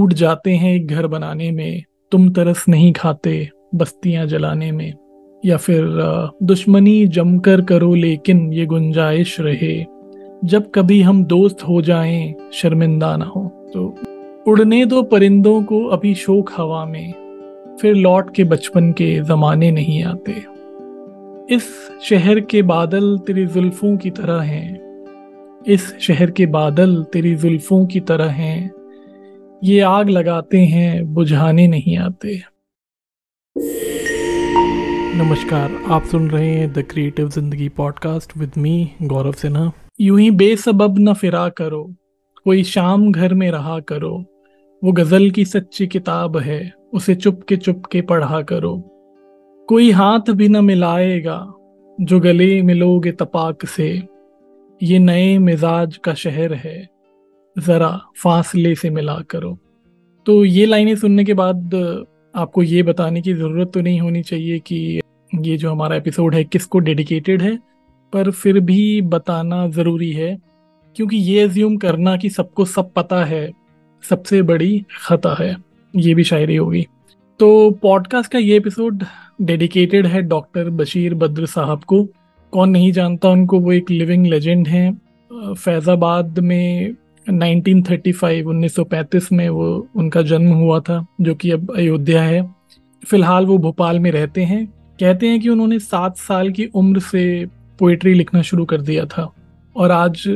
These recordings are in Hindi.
टूट जाते हैं एक घर बनाने में, तुम तरस नहीं खाते बस्तियाँ जलाने में। या फिर दुश्मनी जमकर करो लेकिन ये गुंजाइश रहे। जब कभी हम दोस्त हो जाएँ, शर्मिंदा ना हो। तो उड़ने दो परिंदों को अभी शोक हवा में, फिर लौट के बचपन के जमाने नहीं आते। इस शहर के बादल तेरी जुल्फों की तरह हैं। इस शहर के बादल तेरी जुल्फों की तरह हैं। ये आग लगाते हैं बुझाने नहीं आते। नमस्कार आप सुन रहे हैं the creative Zindagi podcast with me Gaurav Sinha. यूँ ही बेसबब न फिरा करो कोई शाम घर में रहा करो। वो गज़ल की सच्ची किताब है उसे चुप के चुप के पढ़ा करो। कोई हाथ भी न मिलाएगा जो गले मिलोगे तपाक से। ये नए मिजाज का शहर है ज़रा फासले से मिला करो। तो ये लाइनें सुनने के बाद, आपको ये बताने की ज़रूरत तो नहीं होनी चाहिए कि ये जो हमारा एपिसोड है, किसको डेडिकेटेड है, पर फिर भी बताना ज़रूरी है, क्योंकि ये एज्यूम करना कि सबको सब पता है, सबसे बड़ी खता है, ये भी शायरी होगी। तो पॉडकास्ट का ये एपिसोड डेडिकेटेड है डॉक्टर बशीर बद्र साहब को। कौन नहीं जानता उनको, वो एक लिविंग लेजेंड हैं। फैज़ाबाद में 1935 1935 में वो उनका जन्म हुआ था, जो कि अब अयोध्या है। फ़िलहाल वो भोपाल में रहते हैं। कहते हैं कि उन्होंने सात साल की उम्र से पोइट्री लिखना शुरू कर दिया था और आज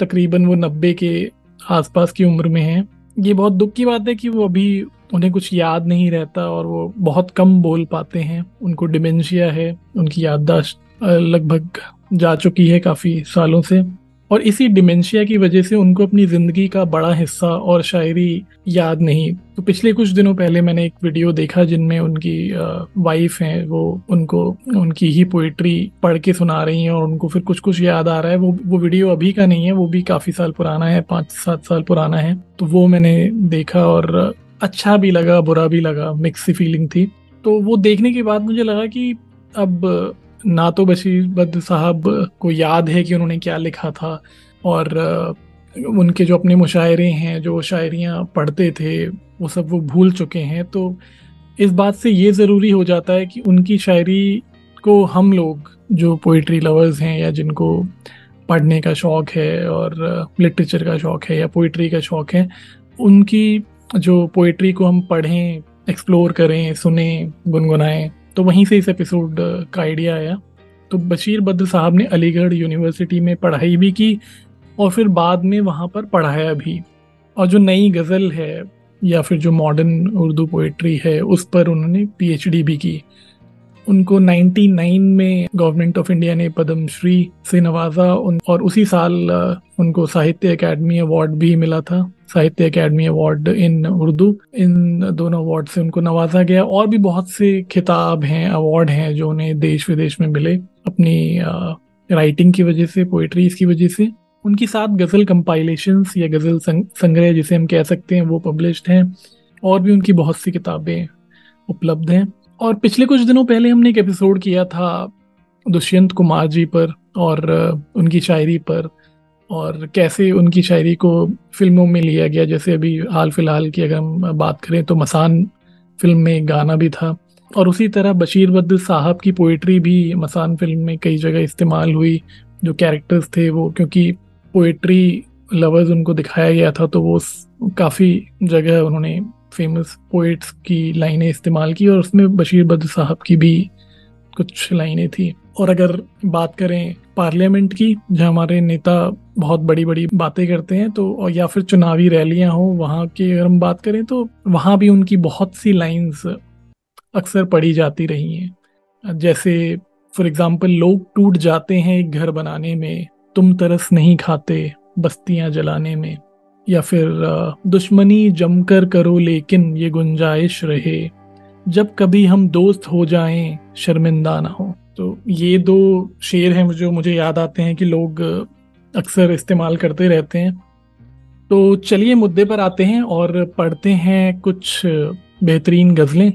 तकरीबन वो नब्बे के आसपास की उम्र में हैं। ये बहुत दुख की बात है कि वो अभी उन्हें कुछ याद नहीं रहता और वो बहुत कम बोल पाते हैं। उनको डिमेंशिया है, उनकी याददाश्त लगभग जा चुकी है काफ़ी सालों से। और इसी डिमेंशिया की वजह से उनको अपनी ज़िंदगी का बड़ा हिस्सा और शायरी याद नहीं। तो पिछले कुछ दिनों पहले मैंने एक वीडियो देखा जिनमें उनकी वाइफ हैं, वो उनको, उनकी ही पोइट्री पढ़ के सुना रही हैं और उनको फिर कुछ कुछ याद आ रहा है। वो वो वीडियो अभी का नहीं है, वो भी काफ़ी साल पुराना है पाँच सात साल पुराना है। तो वो मैंने देखा और अच्छा भी लगा, बुरा भी लगा मिक्स फीलिंग थी। तो वो देखने के बाद मुझे लगा कि अब ना तो बशीर बद साहब को याद है कि उन्होंने क्या लिखा था और उनके जो अपने मुशायरे हैं, जो शायरियाँ पढ़ते थे, वो सब वो भूल चुके हैं। तो इस बात से ये ज़रूरी हो जाता है कि उनकी शायरी को हम लोग, जो पोइट्री लवर्स हैं या जिनको पढ़ने का शौक़ है और लिटरेचर का शौक़ है या पोइट्री का शौक़ है, उनकी जो पोइट्री को हम पढ़ें एक्सप्लोर करें, सुने, गुनगुनाएँ तो वहीं से इस एपिसोड का आइडिया आया। तो बशीर बद्र साहब ने अलीगढ़ यूनिवर्सिटी में पढ़ाई भी की और फिर बाद में वहाँ पर पढ़ाया भी। और जो नई गज़ल है या फिर जो मॉडर्न उर्दू पोइट्री है, उस पर उन्होंने पीएचडी भी की। उनको 99 में गवर्नमेंट ऑफ़ इंडिया ने पद्मश्री से नवाजा और उसी साल उनको साहित्य अकेडमी अवार्ड भी मिला था। साहित्य अकेडमी अवार्ड इन उर्दू, इन दोनों अवार्ड से उनको नवाजा गया। और भी बहुत से खिताब हैं अवार्ड हैं, जो उन्हें देश विदेश में मिले, अपनी राइटिंग की वजह से पोइट्रीज की वजह से। उनकी साथ गज़ल कंपाइलेशन या गज़ल संग्रह जिसे हम कह सकते हैं, वो पब्लिश्ड हैं, और भी उनकी बहुत सी किताबें उपलब्ध हैं। और पिछले कुछ दिनों पहले हमने एक एपिसोड किया था दुष्यंत कुमार जी पर और उनकी शायरी पर और कैसे उनकी शायरी को फ़िल्मों में लिया गया। जैसे अभी हाल फ़िलहाल की अगर हम बात करें तो मसान फ़िल्म में गाना भी था और उसी तरह बशीर बद्र साहब की पोइट्री भी मसान फ़िल्म में कई जगह इस्तेमाल हुई। जो कैरेक्टर्स थे वो, क्योंकि पोइट्री लवर्स उनको दिखाया गया था तो वो काफ़ी जगह उन्होंने फ़ेमस पोइट्स की लाइनें इस्तेमाल की और उसमें बशीर बद्र साहब की भी कुछ लाइनें थी। और अगर बात करें पार्लियामेंट की, जहाँ हमारे नेता बहुत बड़ी बड़ी बातें करते हैं तो या फिर चुनावी रैलियाँ हो, वहाँ की अगर हम बात करें तो वहाँ भी उनकी बहुत सी लाइंस अक्सर पढ़ी जाती रही हैं। जैसे फॉर एग्ज़ाम्पल लोग टूट जाते हैं एक घर बनाने में, तुम तरस नहीं खाते बस्तियाँ जलाने में। या फिर दुश्मनी जमकर करो लेकिन ये गुंजाइश रहे। जब कभी हम दोस्त हो जाएँ, शर्मिंदा ना हो। तो ये दो शेर हैं जो मुझे याद आते हैं कि लोग अक्सर इस्तेमाल करते रहते हैं। तो चलिए मुद्दे पर आते हैं और पढ़ते हैं कुछ बेहतरीन गज़लें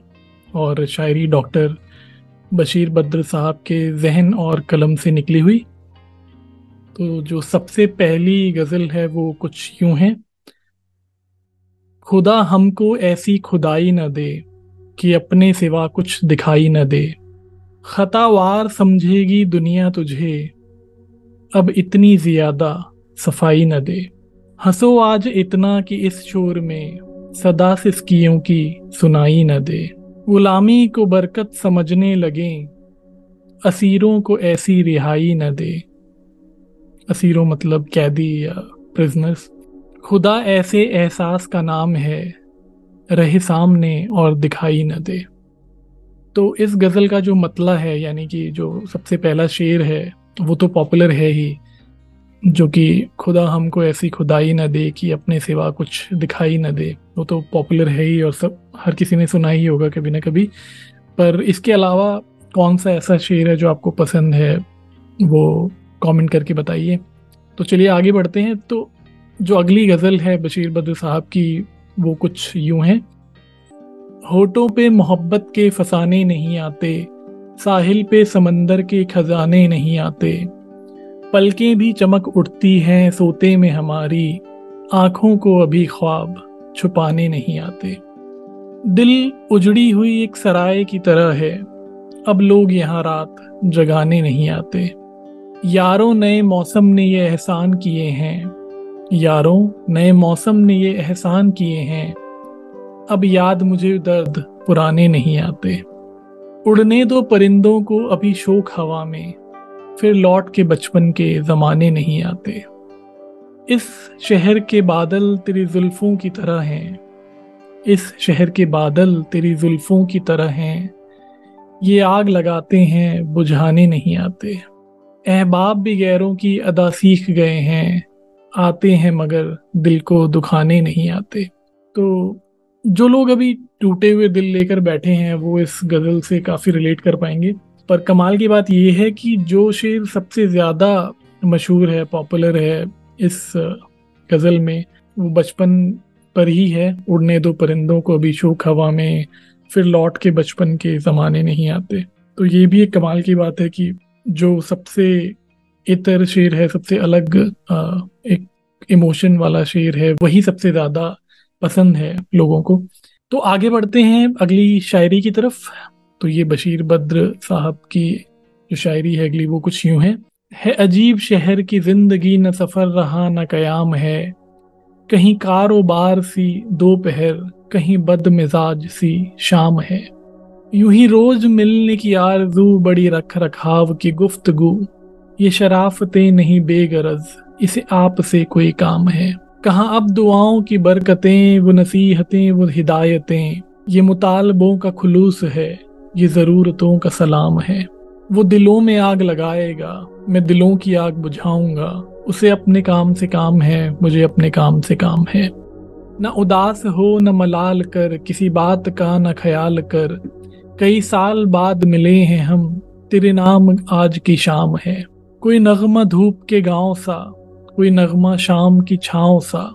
और शायरी डॉक्टर बशीर बद्र साहब के जहन और कलम से निकली हुई। तो जो सबसे पहली गज़ल है वो कुछ यूँ है। खुदा हमको ऐसी खुदाई न दे कि अपने सिवा कुछ दिखाई न दे। खतावार समझेगी दुनिया तुझे, अब इतनी ज़्यादा सफ़ाई न दे। हंसो आज इतना कि इस शोर में सदा सिस्कियों की सुनाई न दे। गुलामी को बरकत समझने लगे, असीरों को ऐसी रिहाई न दे। असीरों मतलब कैदी या प्रिजनर्स खुदा ऐसे एहसास का नाम है, रहे सामने और दिखाई न दे। तो इस गज़ल का जो मतला है, यानी कि जो सबसे पहला शेर है, वो तो पॉपुलर है ही, जो कि खुदा हमको ऐसी खुदाई न दे कि अपने सिवा कुछ दिखाई न दे। वो तो पॉपुलर है ही और सब, हर किसी ने सुना ही होगा कभी ना कभी। पर इसके अलावा कौन सा ऐसा शेर है जो आपको पसंद है, वो कमेंट करके बताइए। तो चलिए आगे बढ़ते हैं। तो जो अगली गज़ल है बशीर बद्र साहब की, वो कुछ यूँ है। होठों पे मोहब्बत के फसाने नहीं आते, साहिल पे समंदर के खजाने नहीं आते। पलकें भी चमक उठती हैं सोते में हमारी, आँखों को अभी ख्वाब छुपाने नहीं आते। दिल उजड़ी हुई एक सराय की तरह है, अब लोग यहाँ रात जगाने नहीं आते। यारों नए मौसम ने ये एहसान किए हैं। यारों नए मौसम ने ये एहसान किए हैं। अब याद मुझे दर्द पुराने नहीं आते। उड़ने दो परिंदों को अभी शोक हवा में, फिर लौट के बचपन के ज़माने नहीं आते। इस शहर के बादल तेरी जुल्फ़ों की तरह हैं। इस शहर के बादल तेरी जुल्फ़ों की तरह हैं। ये आग लगाते हैं, बुझाने नहीं आते। अहबाब भी गैरों की अदा सीख गए हैं, आते हैं मगर दिल को दुखाने नहीं आते। तो जो लोग अभी टूटे हुए दिल लेकर बैठे हैं, वो इस गज़ल से काफ़ी रिलेट कर पाएँगे। पर कमाल की बात यह है कि जो शेर सबसे ज़्यादा मशहूर है पॉपुलर है, इस गज़ल में, वो बचपन पर ही है। उड़ने दो परिंदों को अभी शोक हवा में, फिर लौट के बचपन के ज़माने नहीं आते। तो ये भी एक कमाल की बात है कि जो सबसे इतर शेर है सबसे अलग आ, एक इमोशन वाला शेर है वही सबसे ज़्यादा पसंद है लोगों को। तो आगे बढ़ते हैं अगली शायरी की तरफ़। तो ये बशीर बद्र साहब की जो शायरी है अगली वो कुछ यूँ है। है अजीब शहर की ज़िंदगी न सफ़र रहा न कयाम है। कहीं कारोबार सी दोपहर कहीं बद मिजाज सी शाम है। यूँ ही रोज मिलने की आरज़ू, बड़ी रख रखाव की गुफ्तगु। ये शराफतें नहीं बेगरज, इसे आप से कोई काम है। कहाँ अब दुआओं की बरकतें, वो नसीहतें, वो हिदायतें। ये मुतालबों का खुलूस है, ये ज़रूरतों का सलाम है। वो दिलों में आग लगाएगा, मैं दिलों की आग बुझाऊँगा। उसे अपने काम से काम है, मुझे अपने काम से काम है। न उदास हो, न मलाल कर, किसी बात का न ख्याल कर। कई साल बाद मिले हैं हम। तेरे नाम आज की शाम है। कोई नगमा धूप के गाँव सा, कोई नगमा शाम की छाँव सा,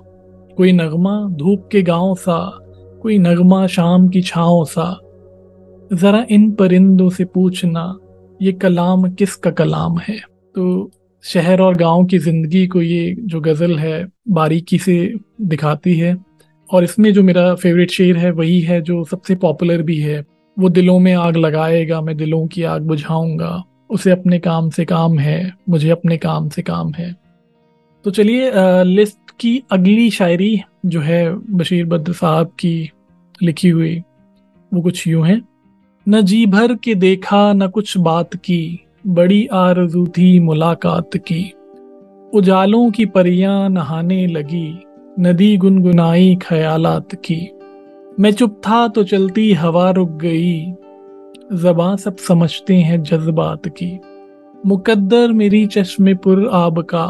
कोई नगमा धूप के गाँव सा, कोई नगमा शाम की छाँव सा। जरा इन परिंदों से पूछना, ये कलाम किस का कलाम है? तो शहर और गाँव की ज़िंदगी को ये जो गज़ल है, बारीकी से दिखाती है। और इसमें जो मेरा फेवरेट शेर है, वही है जो सबसे पॉपुलर भी है। वो दिलों में आग लगाएगा, मैं दिलों की आग बुझाऊँगा। उसे अपने काम से काम है, मुझे अपने काम से काम है। तो चलिए लिस्ट की अगली शायरी जो है बशीर बद्र साहब की लिखी हुई, वो कुछ यूँ है। न जी भर के देखा, न कुछ बात की, बड़ी आरज़ू थी मुलाकात की। उजालों की परियाँ नहाने लगी, नदी गुनगुनाई ख्यालात की। मैं चुप था तो चलती हवा रुक गई। जबां सब समझते हैं जज्बात की। मुकद्दर मेरी चश्मेपुर आब का।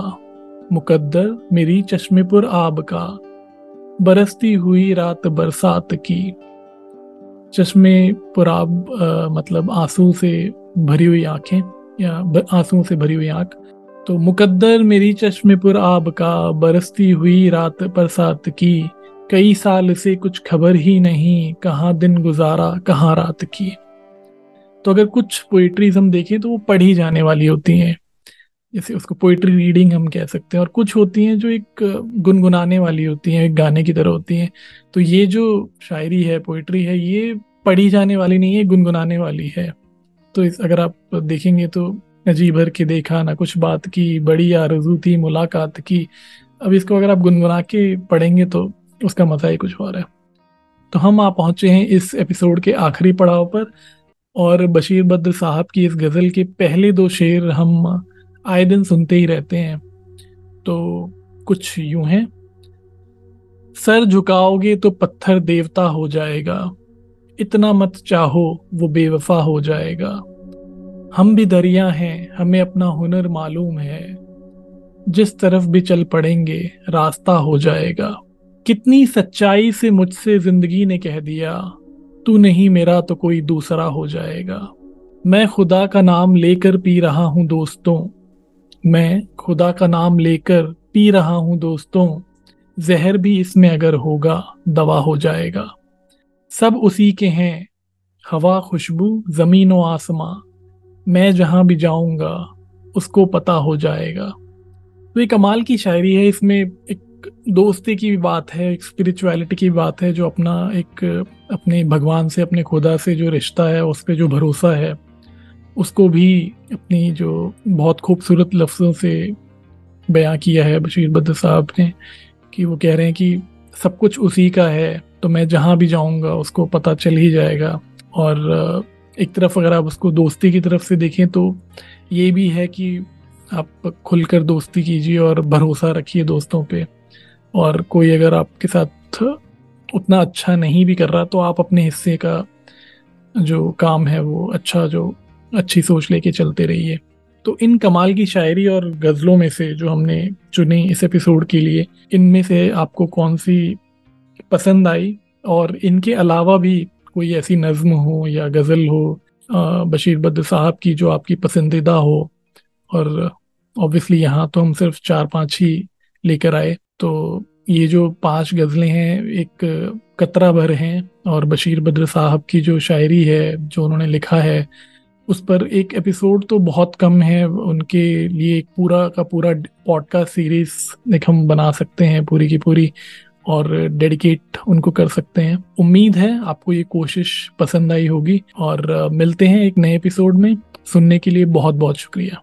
मुकद्दर मेरी चश्मेपुर आब का। बरसती हुई रात बरसात की। चश्मे पुराब मतलब आँसू से भरी हुई आँखें या आँसू से भरी हुई आँख। तो मुकद्दर मेरी चश्मे पुर आब का। बरसती हुई रात बरसात की। कई साल से कुछ खबर ही नहीं, कहाँ दिन गुजारा, कहाँ रात की तो अगर कुछ पोइट्रीज हम देखें तो वो पढ़ी जाने वाली होती हैं। जैसे उसको पोइट्री रीडिंग हम कह सकते हैं, और कुछ होती हैं जो एक गुनगुनाने वाली होती हैं, एक गाने की तरह होती हैं। तो ये जो शायरी है पोइट्री है, ये पढ़ी जाने वाली नहीं है, गुनगुनाने वाली है। तो इस, अगर आप देखेंगे तो नजी भर के देखा, ना कुछ बात की, बड़ी आरज़ू थी, मुलाकात की। अब इसको अगर आप गुनगुना के पढ़ेंगे तो उसका मज़ा ही कुछ और है। तो हम आप पहुँचे हैं इस एपिसोड के आखिरी पड़ाव पर और बशीर बद्र साहब की इस गज़ल के पहले दो शेर हम आए दिन सुनते ही रहते हैं। तो कुछ यूँ हैं। सर झुकाओगे तो पत्थर देवता हो जाएगा। इतना मत चाहो वो बेवफा हो जाएगा। हम भी दरिया हैं, हमें अपना हुनर मालूम है। जिस तरफ़ भी चल पड़ेंगे, रास्ता हो जाएगा। कितनी सच्चाई से मुझसे ज़िंदगी ने कह दिया, तू नहीं, मेरा तो कोई दूसरा हो जाएगा। मैं खुदा का नाम लेकर पी रहा हूँ दोस्तों। मैं खुदा का नाम लेकर पी रहा हूँ दोस्तों। जहर भी इसमें अगर होगा, दवा हो जाएगा। सब उसी के हैं। हवा, खुशबू, ज़मीन व आसमां। मैं जहाँ भी जाऊँगा, उसको पता हो जाएगा। तो ये कमाल की शायरी है। इसमें एक दोस्ती की बात है, एक स्पिरिचुअलिटी की बात है, जो अपना एक, अपने भगवान से, अपने खुदा से जो रिश्ता है, उस पर जो भरोसा है, उसको भी अपनी जो बहुत खूबसूरत लफ्ज़ों से बयां किया है बशीर बद्र साहब ने, कि वो कह रहे हैं कि सब कुछ उसी का है तो मैं जहाँ भी जाऊँगा, उसको पता चल ही जाएगा। और, एक तरफ़ अगर आप उसको दोस्ती की तरफ़ से देखें तो ये भी है कि आप खुलकर दोस्ती कीजिए और भरोसा रखिए दोस्तों पे। और कोई अगर आपके साथ उतना अच्छा नहीं भी कर रहा तो आप अपने हिस्से का जो काम है वो अच्छा जो अच्छी सोच लेके चलते रहिए। तो इन कमाल की शायरी और गज़लों में से जो हमने चुनी इस एपिसोड के लिए, इनमें से आपको कौन सी पसंद आई? और इनके अलावा भी कोई ऐसी नज़म हो या गज़ल हो बशीर बद्र साहब की जो आपकी पसंदीदा हो, और ऑब्वियसली यहाँ तो हम सिर्फ़ चार पाँच ही लेकर आए। तो ये जो पाँच गज़लें हैं, एक कतरा भर हैं और बशीर बद्र साहब की जो शायरी है, जो उन्होंने लिखा है, उस पर एक एपिसोड तो बहुत कम है, उनके लिए एक पूरा का पूरा पॉडकास्ट सीरीज़ एक हम बना सकते हैं पूरी की पूरी और डेडिकेट उनको कर सकते हैं। उम्मीद है आपको ये कोशिश पसंद आई होगी और मिलते हैं एक नए एपिसोड में। सुनने के लिए बहुत बहुत शुक्रिया।